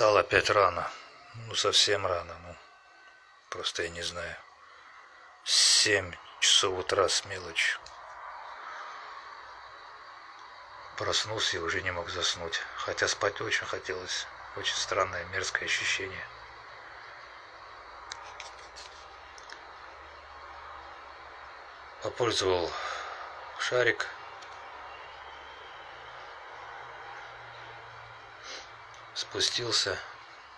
Встал опять рано. Ну, совсем рано. Ну, просто я не знаю. Семь часов утра с мелочью. Проснулся и уже не мог заснуть. Хотя спать очень хотелось. Очень странное, мерзкое ощущение. Попользовал шарик – Спустился,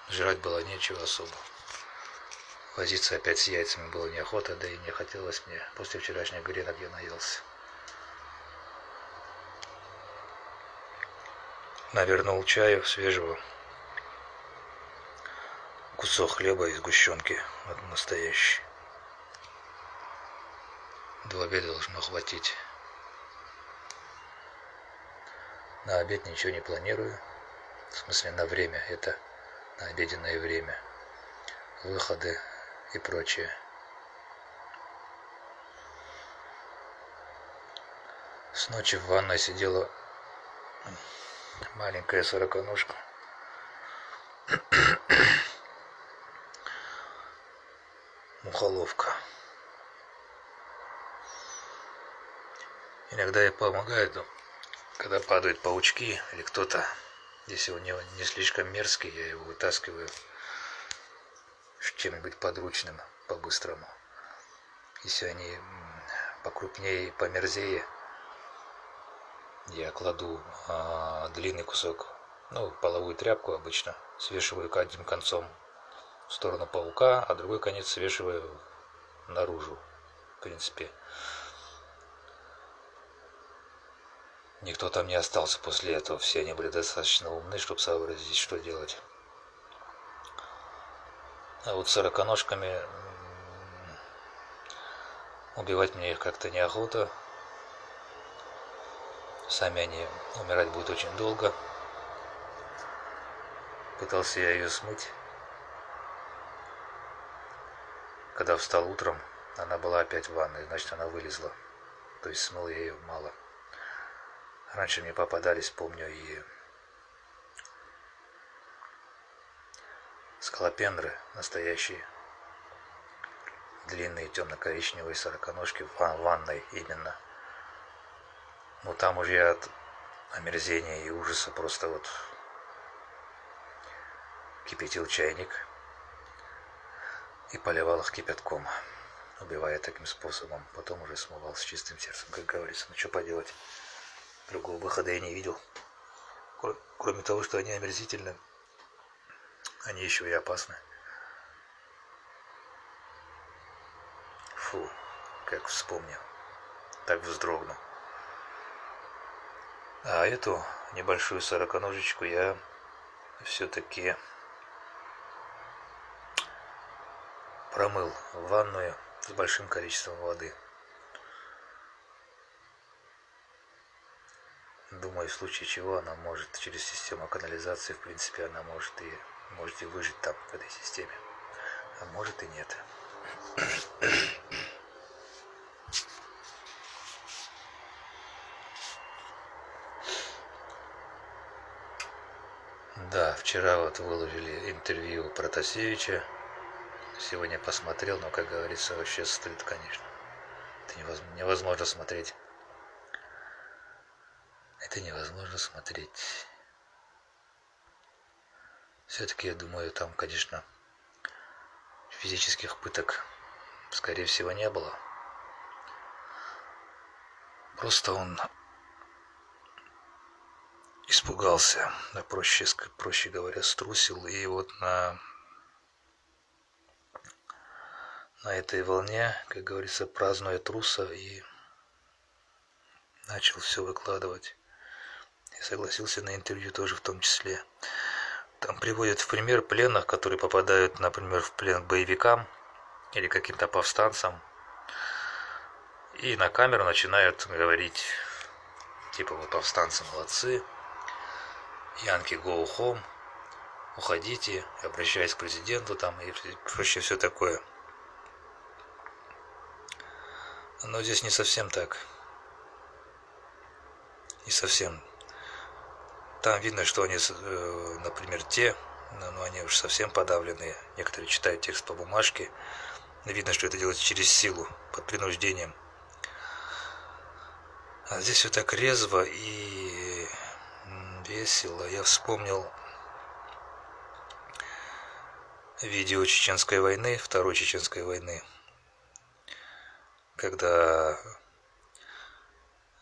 жрать было нечего особо. Возиться опять с яйцами было неохота, да и не хотелось мне после вчерашнего грена, где наелся. Навернул чаю свежего, кусок хлеба и сгущенки настоящий. До обеда должно хватить. На обед ничего не планирую в смысле на время, это на обеденное время, выходы и прочее. С ночи в ванной сидела маленькая сороконожка. Мухоловка. Иногда ей помогает, когда падают паучки или кто-то если он не, не слишком мерзкий, я его вытаскиваю чем-нибудь подручным по-быстрому. Если они покрупнее померзее, я кладу а, длинный кусок, ну, половую тряпку обычно, свешиваю одним концом в сторону паука, а другой конец свешиваю наружу, в принципе. Никто там не остался после этого, все они были достаточно умны, чтобы сообразить, что делать. А вот сороконожками убивать мне их как-то неохота. Сами они умирать будут очень долго. Пытался я ее смыть. Когда встал утром, она была опять в ванной, значит она вылезла. То есть смыл я ее мало. Раньше мне попадались, помню, и скалопендры настоящие. Длинные темно-коричневые сороконожки в ванной именно. Но там уже я от омерзения и ужаса просто вот кипятил чайник и поливал их кипятком, убивая таким способом. Потом уже смывал с чистым сердцем, как говорится. Ну что поделать. Другого выхода я не видел. Кроме того, что они омерзительны, они еще и опасны. Фу, как вспомнил. Так вздрогнул. А эту небольшую сороконожечку я все-таки промыл в ванную с большим количеством воды. Думаю, в случае чего она может через систему канализации, в принципе, она может и можете выжить там, в этой системе. А может и нет. Да, вчера вот выложили интервью Протасевича. Сегодня посмотрел, но, как говорится, вообще стыд, конечно. Это невозможно смотреть это невозможно смотреть. Все-таки, я думаю, там, конечно, физических пыток, скорее всего, не было. Просто он испугался, да, проще, проще говоря, струсил. И вот на, на этой волне, как говорится, празднуя труса, и начал все выкладывать согласился на интервью тоже в том числе. Там приводят в пример пленных, которые попадают, например, в плен к боевикам или каким-то повстанцам. И на камеру начинают говорить, типа, вот повстанцы молодцы, Янки go home, уходите, обращаясь к президенту там и прочее все такое. Но здесь не совсем так. Не совсем там видно, что они, э, например, те но они уж совсем подавленные. Некоторые читают текст по бумажке. Видно, что это делается через силу, под принуждением. А здесь все так резво и весело. Я вспомнил видео Чеченской войны, Второй Чеченской войны, когда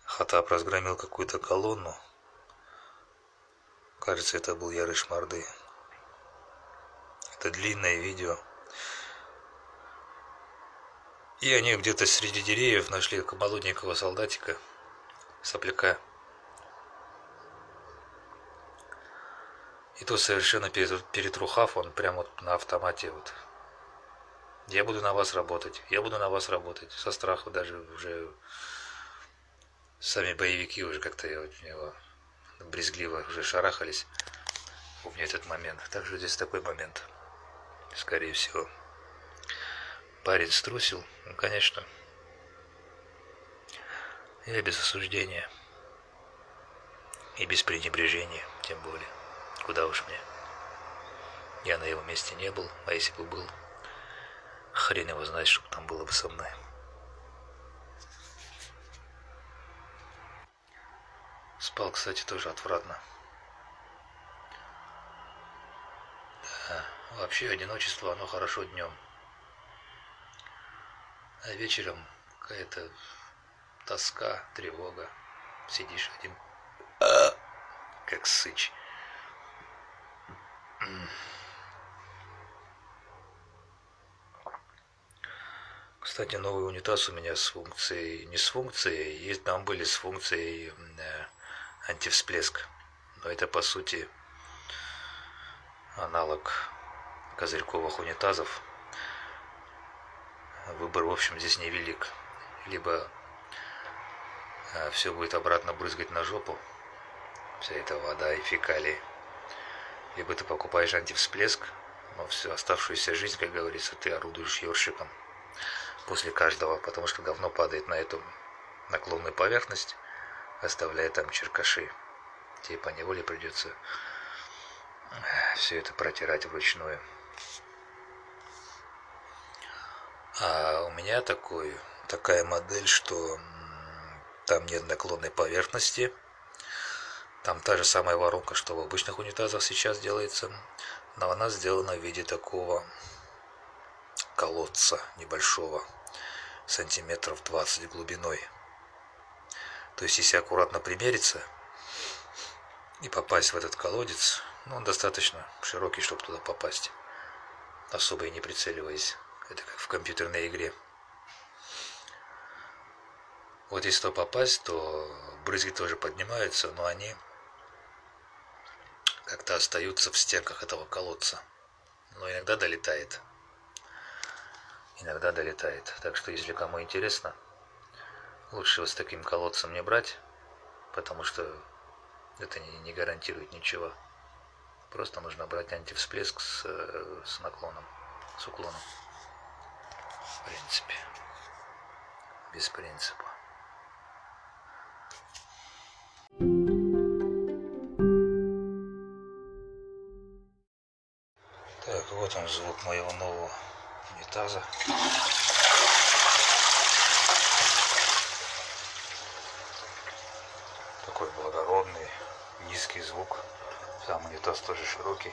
Хатаб разгромил какую-то колонну. Кажется, это был Ярыш Марды. Это длинное видео. И они где-то среди деревьев нашли молоденького солдатика, сопляка. И тут совершенно перетрухав, он прямо вот на автомате вот. Я буду на вас работать, я буду на вас работать. Со страху даже уже сами боевики уже как-то от него брезгливо уже шарахались. У меня этот момент. Также здесь такой момент. Скорее всего. Парень струсил? Ну, конечно. Я без осуждения. И без пренебрежения, тем более. Куда уж мне. Я на его месте не был, а если бы был, хрен его знает, что там было бы со мной. Спал, кстати, тоже отвратно. Да, вообще одиночество, оно хорошо днем. А вечером какая-то тоска, тревога. Сидишь один, как сыч. Кстати, новый унитаз у меня с функцией, не с функцией, есть там были с функцией э, антивсплеск. Но это по сути аналог козырьковых унитазов выбор, в общем, здесь невелик. Либо э, все будет обратно брызгать на жопу, вся эта вода и фекалии, либо ты покупаешь антивсплеск, но всю оставшуюся жизнь, как говорится, ты орудуешь ёршиком после каждого, потому что говно падает на эту наклонную поверхность, оставляя там черкаши. Тебе по неволе придется э, все это протирать вручную. А у меня такой, такая модель, что там нет наклонной поверхности. Там та же самая воронка, что в обычных унитазах сейчас делается. Но она сделана в виде такого колодца небольшого, сантиметров 20 глубиной. То есть, если аккуратно примериться и попасть в этот колодец, ну, он достаточно широкий, чтобы туда попасть, особо и не прицеливаясь. Это как в компьютерной игре. Вот если то попасть, то брызги тоже поднимаются, но они как-то остаются в стенках этого колодца. Но иногда долетает. Иногда долетает. Так что, если кому интересно, лучше с таким колодцем не брать, потому что это не, гарантирует ничего. Просто нужно брать антивсплеск с, с наклоном, с уклоном в принципе. Без принципа. Так, вот он звук моего нового унитаза. Звук. Сам унитаз тоже широкий.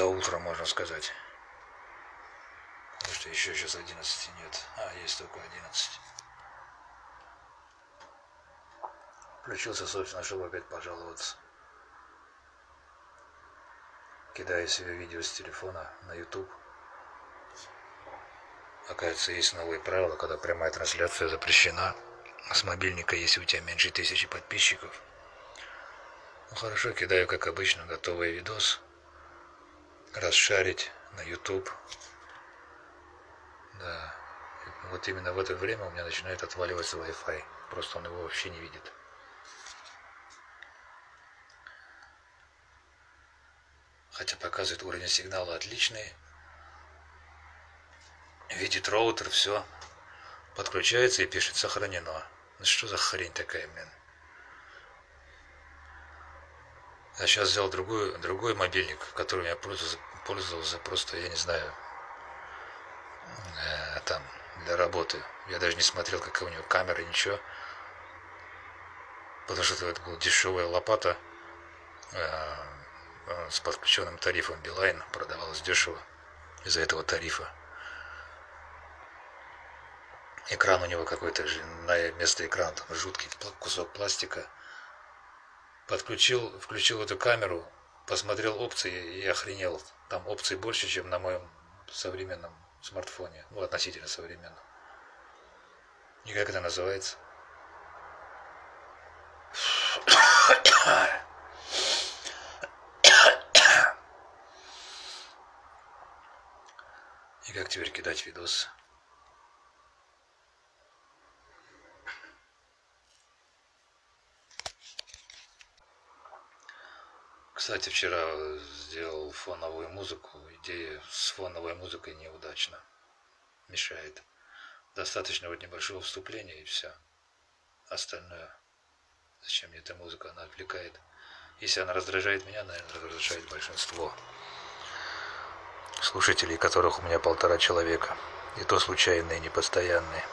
За утро, можно сказать. Потому что еще сейчас 11 нет. А, есть только 11. Включился, собственно, чтобы опять пожаловаться. кидаю себе видео с телефона на YouTube. Оказывается, есть новые правила, когда прямая трансляция запрещена. С мобильника, если у тебя меньше тысячи подписчиков. Ну хорошо, кидаю, как обычно, готовый видос. Расшарить на YouTube. Да. Вот именно в это время у меня начинает отваливаться Wi-Fi. Просто он его вообще не видит. Хотя показывает уровень сигнала отличный. Видит роутер, все. Подключается и пишет сохранено. Ну что за хрень такая, блин? Я сейчас взял другой, другой мобильник, которым я пользовался, пользовался просто, я не знаю, э, там, для работы. Я даже не смотрел, какая у него камера, ничего. Потому что это была дешевая лопата э, э, с подключенным тарифом Билайн. Продавалась дешево из-за этого тарифа. Экран у него какой-то же, на место экрана там жуткий кусок пластика. Подключил, включил эту камеру, посмотрел опции и охренел. Там опций больше, чем на моем современном смартфоне. Ну, относительно современном. И как это называется? И как теперь кидать видос? Кстати, вчера сделал фоновую музыку. Идея с фоновой музыкой неудачно. Мешает. Достаточно вот небольшого вступления и все. Остальное. Зачем мне эта музыка? Она отвлекает. Если она раздражает меня, наверное, раздражает большинство слушателей, которых у меня полтора человека. И то случайные, непостоянные.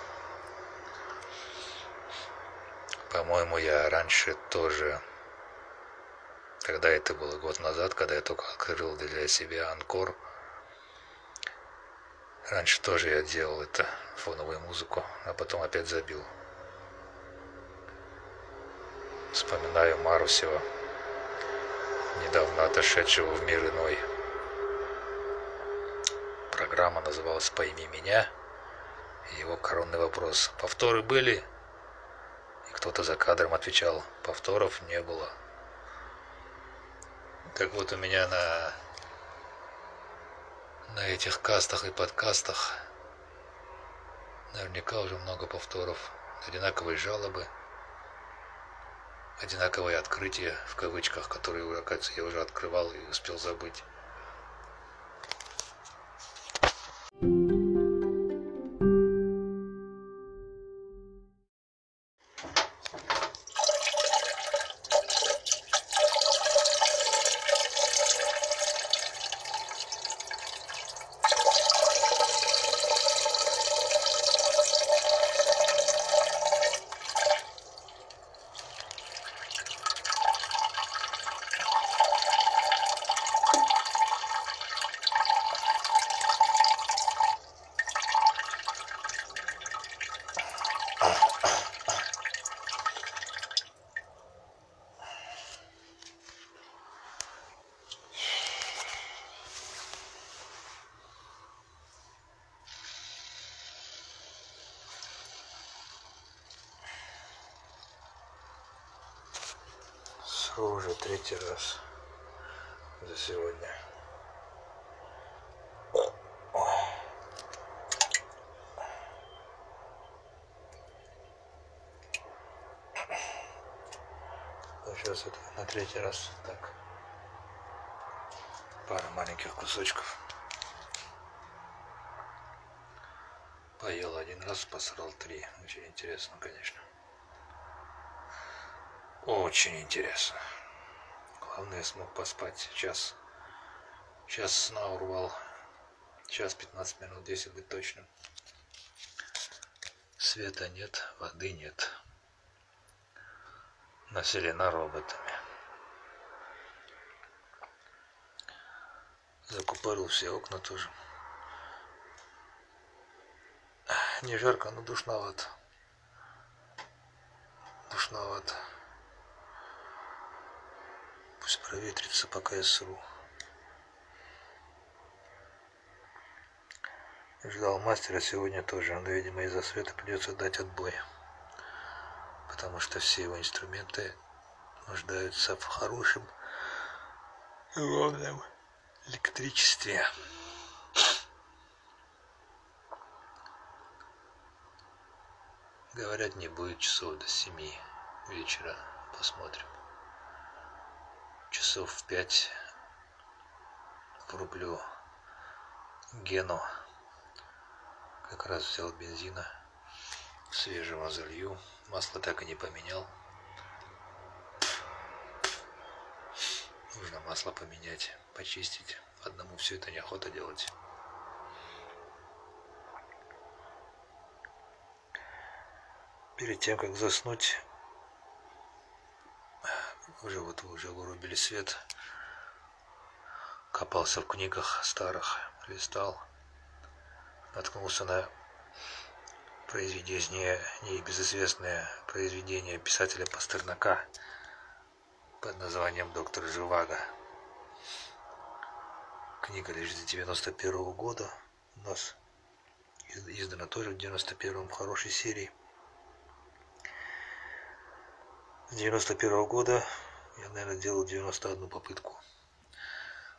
По-моему, я раньше тоже когда это было год назад, когда я только открыл для себя Анкор. Раньше тоже я делал это, фоновую музыку, а потом опять забил. Вспоминаю Марусева, недавно отошедшего в мир иной. Программа называлась «Пойми меня». Его коронный вопрос «Повторы были?» И кто-то за кадром отвечал «Повторов не было». Так вот у меня на, на этих кастах и подкастах наверняка уже много повторов, одинаковые жалобы, одинаковые открытия, в кавычках, которые, оказывается, я уже открывал и успел забыть. Третий раз за сегодня. Сейчас это на третий раз так. Пара маленьких кусочков. Поел один раз, посрал три. Очень интересно, конечно. Очень интересно. Главное, смог поспать час. Час сна урвал. Час 15 минут, 10 быть точным. Света нет, воды нет. Населена роботами. Закупорил все окна тоже. Не жарко, но душновато. Душновато. Пусть проветрится, пока я сру. Ждал мастера сегодня тоже, но, видимо, из-за света придется дать отбой. Потому что все его инструменты нуждаются в хорошем, ровном электричестве. Говорят, не будет часов до семи вечера. Посмотрим. Часов в пять врублю Гену. Как раз взял бензина. Свежего залью. Масло так и не поменял. Нужно масло поменять, почистить. Одному все это неохота делать. перед тем, как заснуть, уже вот уже вырубили свет, копался в книгах старых, листал, наткнулся на произведение, небезызвестное произведение писателя Пастернака под названием «Доктор Живаго». Книга лежит с 91 -го года, у нас издана тоже в 91-м в хорошей серии – с 91 -го года я, наверное, делал 91 попытку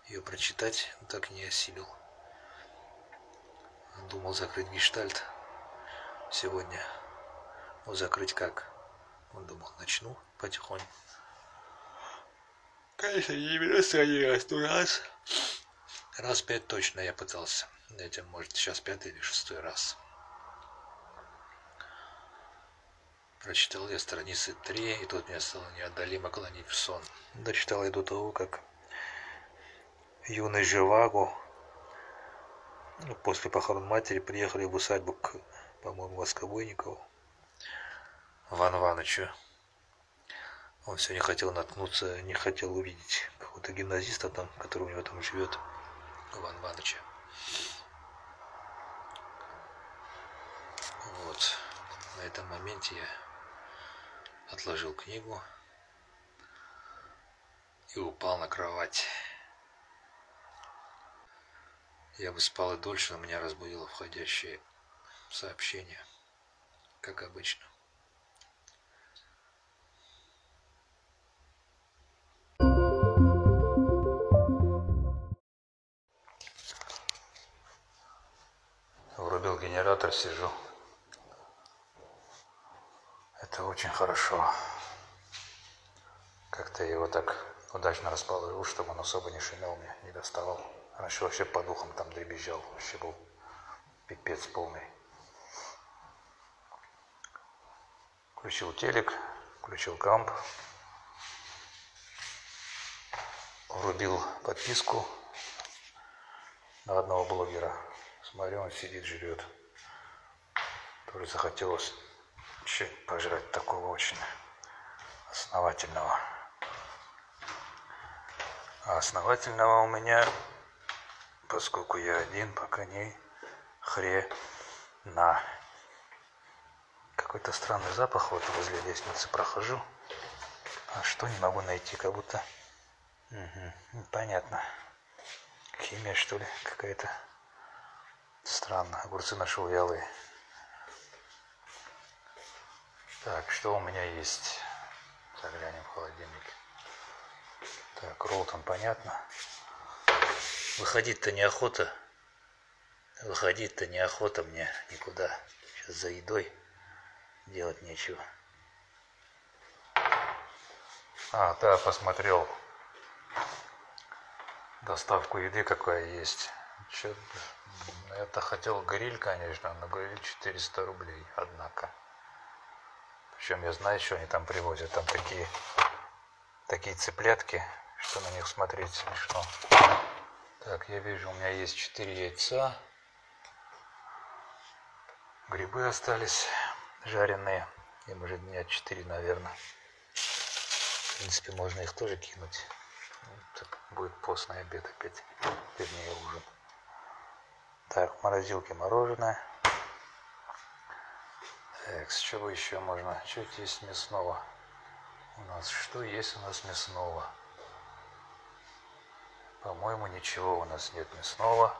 ее прочитать, но так не осилил. Думал закрыть гештальт сегодня. Но закрыть как? Он думал, начну потихоньку. Конечно, не 91 раз, но раз. Раз пять точно я пытался. Этим, может, сейчас пятый или шестой раз. Прочитал я страницы три, и тут меня стало неотдалимо клонить в сон. Дочитал я до того, как юный Живаго ну, после похорон матери приехали в усадьбу к, по-моему, Воскобойникову, Ван Ванычу. Он все не хотел наткнуться, не хотел увидеть какого-то гимназиста там, который у него там живет, Ван Ваныча. Вот. На этом моменте я отложил книгу и упал на кровать. Я бы спал и дольше, но меня разбудило входящее сообщение, как обычно. Врубил генератор, сижу. Это очень хорошо. Как-то его так удачно расположил, чтобы он особо не шумел мне, не доставал. Раньше вообще по духам там дребезжал. Вообще был пипец полный. Включил телек, включил камп. Врубил подписку на одного блогера. Смотрю, он сидит, жрет. Тоже захотелось вообще пожрать такого очень основательного. А основательного у меня, поскольку я один, пока не хрена. Какой-то странный запах вот возле лестницы прохожу. А что не могу найти, как будто... Угу, понятно. Химия, что ли, какая-то. Странно. Огурцы нашел вялые. Так, что у меня есть? Заглянем в холодильник. Так, Ролтон, понятно. Выходить-то неохота. Выходить-то неохота мне никуда. Сейчас за едой делать нечего. А, да, посмотрел доставку еды какая есть. Че, это хотел гриль, конечно, но гриль 400 рублей, однако. Причем я знаю, что они там привозят. Там такие, такие цыплятки, что на них смотреть смешно. Так, я вижу, у меня есть 4 яйца. Грибы остались жареные. Им уже дня 4, наверное. В принципе, можно их тоже кинуть. Так будет постный обед опять. Вернее, ужин. Так, в морозилке мороженое. Так, с чего еще можно? Что есть мясного? У нас что есть у нас мясного? По-моему, ничего у нас нет снова.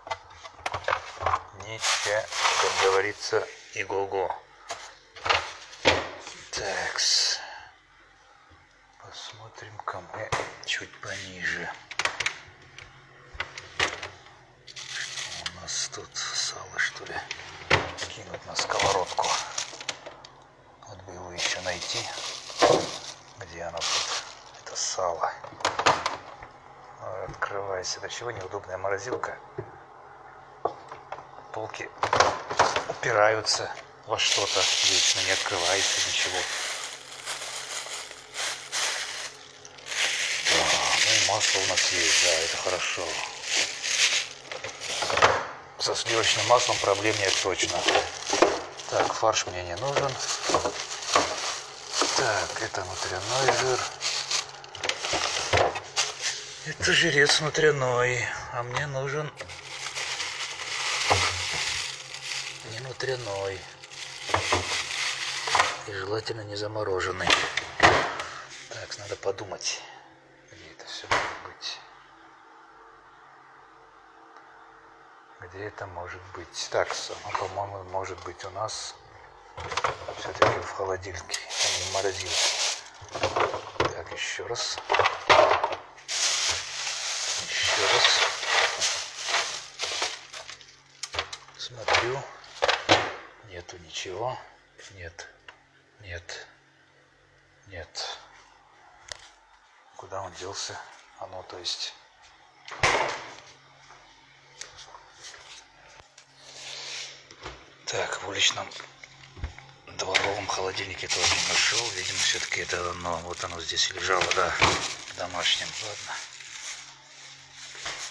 Ничего, как говорится, и го-го. Такс. Посмотрим-ка мы чуть пониже. Что у нас тут? Сало, что ли? Кинуть на сковородку. Вот бы его еще найти. Где оно тут? Это сало. Открывайся. До чего неудобная морозилка. Полки упираются во что-то. Вечно не открывается ничего. масло у нас есть, да, это хорошо. Со сливочным маслом проблем нет точно. Так, фарш мне не нужен. Так, это внутренной жир. Это жирец внутренной, а мне нужен не внутренной. И желательно не замороженный. Так, надо подумать все может быть? Где это может быть? Так, оно, по-моему, может быть у нас все-таки в холодильнике, а не в морозилке. Так, еще раз. Еще раз. Смотрю. Нету ничего. Нет. Нет. Нет. Куда он делся? Оно, то есть... Так, в уличном дворовом холодильнике тоже нашел. Видимо, все-таки это оно, вот оно здесь лежало, да, домашним. Ладно.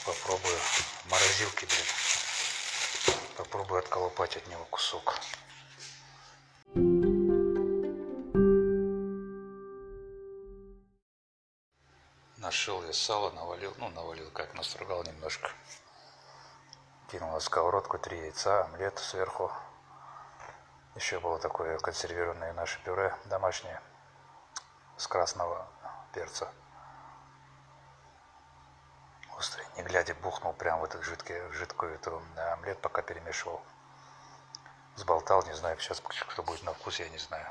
Попробую в морозилке, блин. Попробую отколупать от него кусок. Нашел я сало, навалил, ну навалил, как настругал немножко. Кинул на сковородку три яйца, омлет сверху. Еще было такое консервированное наше пюре домашнее с красного перца. Острый, не глядя, бухнул прямо в этот жидкий, жидкую эту омлет, пока перемешивал. Сболтал, не знаю, сейчас что будет на вкус, я не знаю.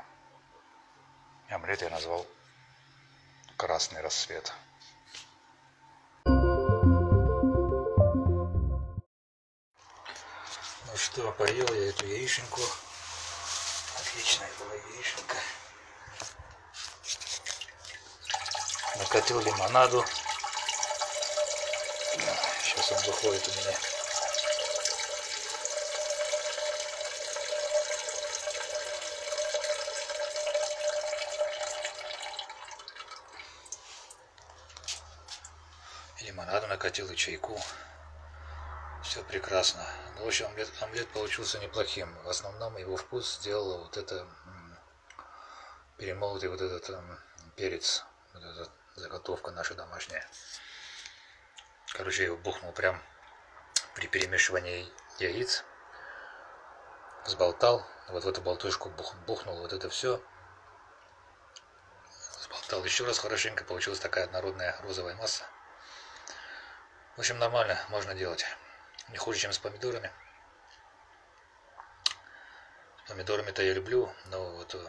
Омлет я назвал красный рассвет. что, поел я эту яишенку. Отличная была яишенка. Накатил лимонаду. Сейчас он выходит у меня. Лимонаду накатил и чайку. Все прекрасно. В общем, омлет, омлет получился неплохим. В основном его вкус сделал вот это перемолотый вот этот um, перец. Вот эта заготовка наша домашняя. Короче, я его бухнул прям при перемешивании яиц. Сболтал. Вот в эту болтушку бух, бухнул вот это все. Сболтал еще раз хорошенько. Получилась такая однородная розовая масса. В общем, нормально, можно делать. Не хуже, чем с помидорами. С помидорами-то я люблю, но вот э,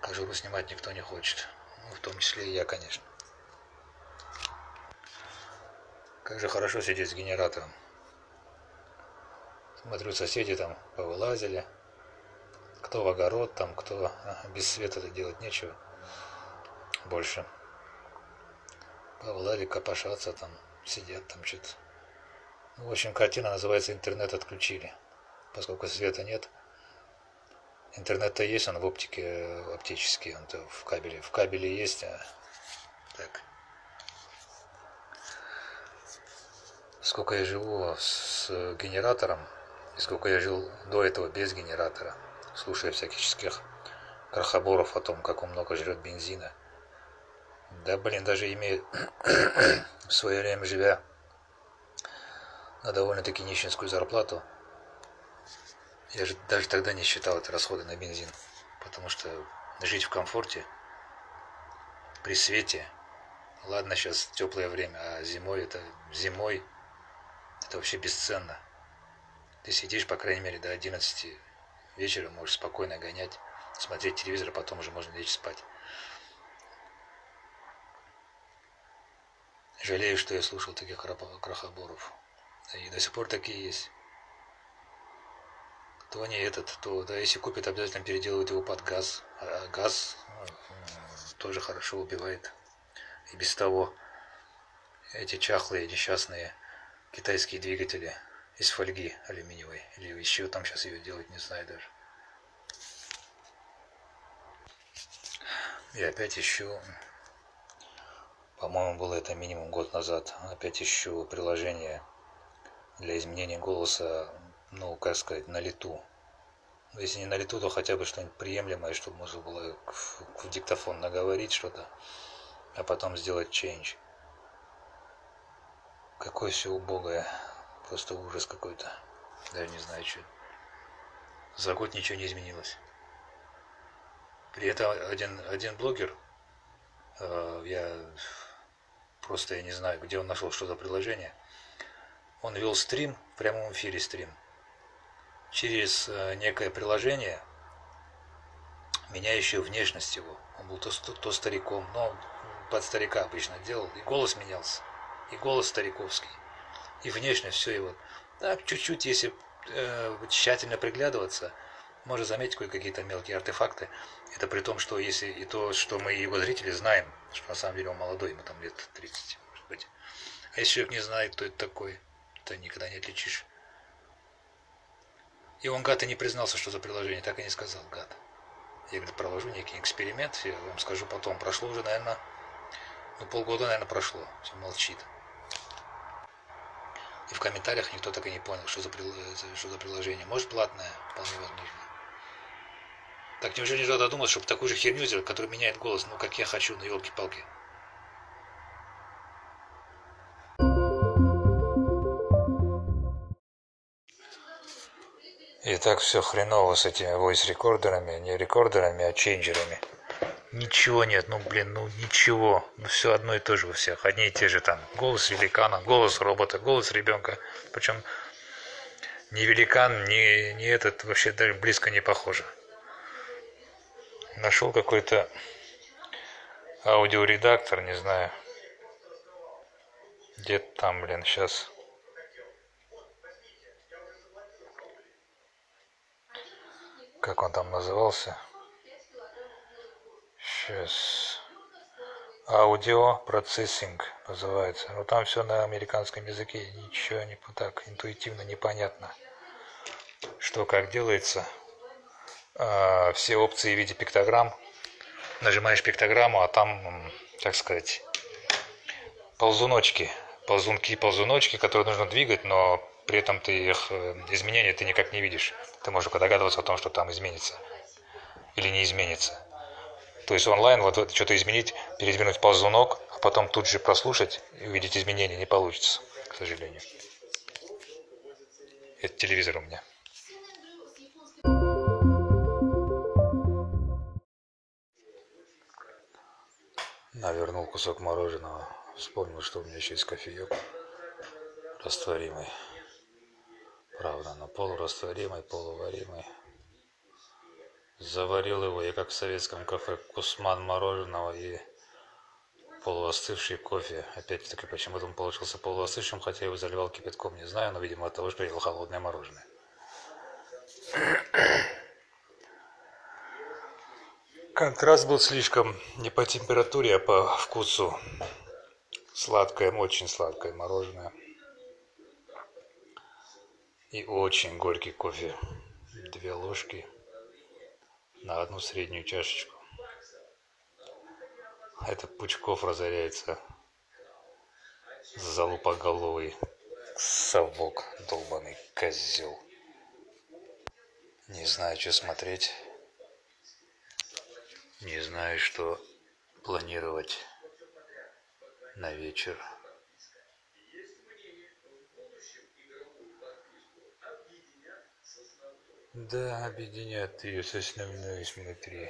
кожуру снимать никто не хочет. Ну, в том числе и я, конечно. Как же хорошо сидеть с генератором. Смотрю, соседи там повылазили. Кто в огород там, кто а, без света-то делать нечего. Больше. Повылазили копошатся там, сидят там что-то. В общем, картина называется «Интернет отключили». Поскольку света нет, интернет-то есть, он в оптике, э, оптический, он -то в кабеле. В кабеле есть, а так. Сколько я живу с генератором, и сколько я жил до этого без генератора, слушая всяких крохоборов о том, как он много жрет бензина. Да, блин, даже имея в свое время живя на довольно-таки нищенскую зарплату. Я же даже тогда не считал это расходы на бензин, потому что жить в комфорте, при свете, Ладно, сейчас теплое время, а зимой это зимой это вообще бесценно. Ты сидишь, по крайней мере, до 11 вечера, можешь спокойно гонять, смотреть телевизор, а потом уже можно лечь спать. Жалею, что я слушал таких крахоборов. И до сих пор такие есть. Кто не этот, то да, если купит, обязательно переделывают его под газ. А газ тоже хорошо убивает. И без того эти чахлые, несчастные китайские двигатели из фольги алюминиевой. Или еще там сейчас ее делать, не знаю даже. И опять ищу, по-моему, было это минимум год назад, опять ищу приложение для изменения голоса, ну, как сказать, на лету. Ну, если не на лету, то хотя бы что-нибудь приемлемое, чтобы можно было в, диктофон наговорить что-то, а потом сделать change. Какое все убогое. Просто ужас какой-то. Даже не знаю, что. За год ничего не изменилось. При этом один, один блогер, э, я просто я не знаю, где он нашел что за приложение, он вел стрим, в прямом эфире стрим, через э, некое приложение, меняющее внешность его. Он был то, то стариком, но под старика обычно делал, и голос менялся и голос стариковский, и внешне все его. Так, чуть-чуть, если э, тщательно приглядываться, можно заметить кое-какие-то мелкие артефакты. Это при том, что если и то, что мы его зрители знаем, что на самом деле он молодой, ему там лет 30, может быть. А если человек не знает, кто это такой, то никогда не отличишь. И он, гад, и не признался, что за приложение, так и не сказал, гад. Я, говорит, провожу некий эксперимент, я вам скажу потом. Прошло уже, наверное, ну, полгода, наверное, прошло. Все молчит. И в комментариях никто так и не понял, что за, что за приложение. Может, платное, вполне возможно. Так неужели нельзя додуматься, чтобы такую же херню сделать, который меняет голос, ну, как я хочу, на елки-палки. И так все хреново с этими voice-рекордерами, не рекордерами, а ченджерами. Ничего нет, ну блин, ну ничего. Ну все одно и то же у всех. Одни и те же там. Голос великана, голос робота, голос ребенка. Причем ни великан, ни, ни этот вообще даже близко не похоже. Нашел какой-то аудиоредактор, не знаю. Где-то там, блин, сейчас. Как он там назывался? Сейчас. Аудио процессинг называется. Но там все на американском языке. Ничего не так интуитивно непонятно. Что как делается. А, все опции в виде пиктограмм. Нажимаешь пиктограмму, а там, так сказать, ползуночки. Ползунки, ползуночки, которые нужно двигать, но при этом ты их э, изменения ты никак не видишь. Ты можешь только догадываться о том, что там изменится или не изменится. То есть онлайн вот что-то изменить, передвинуть ползунок, а потом тут же прослушать и увидеть изменения не получится, к сожалению. Это телевизор у меня. Навернул кусок мороженого. Вспомнил, что у меня еще есть кофеек растворимый. Правда, но полурастворимый, полуваримый. Заварил его я, как в советском кафе, кусман мороженого и полуостывший кофе. Опять-таки, почему-то он получился полуостывшим, хотя его заливал кипятком, не знаю, но, видимо, от того, что ел холодное мороженое. Контраст был слишком не по температуре, а по вкусу. Сладкое, очень сладкое мороженое. И очень горький кофе. Две ложки на одну среднюю чашечку. Это Пучков разоряется. Залупоголовый совок, долбанный козел. Не знаю, что смотреть. Не знаю, что планировать на вечер. Да, объединят ее с основной внутри.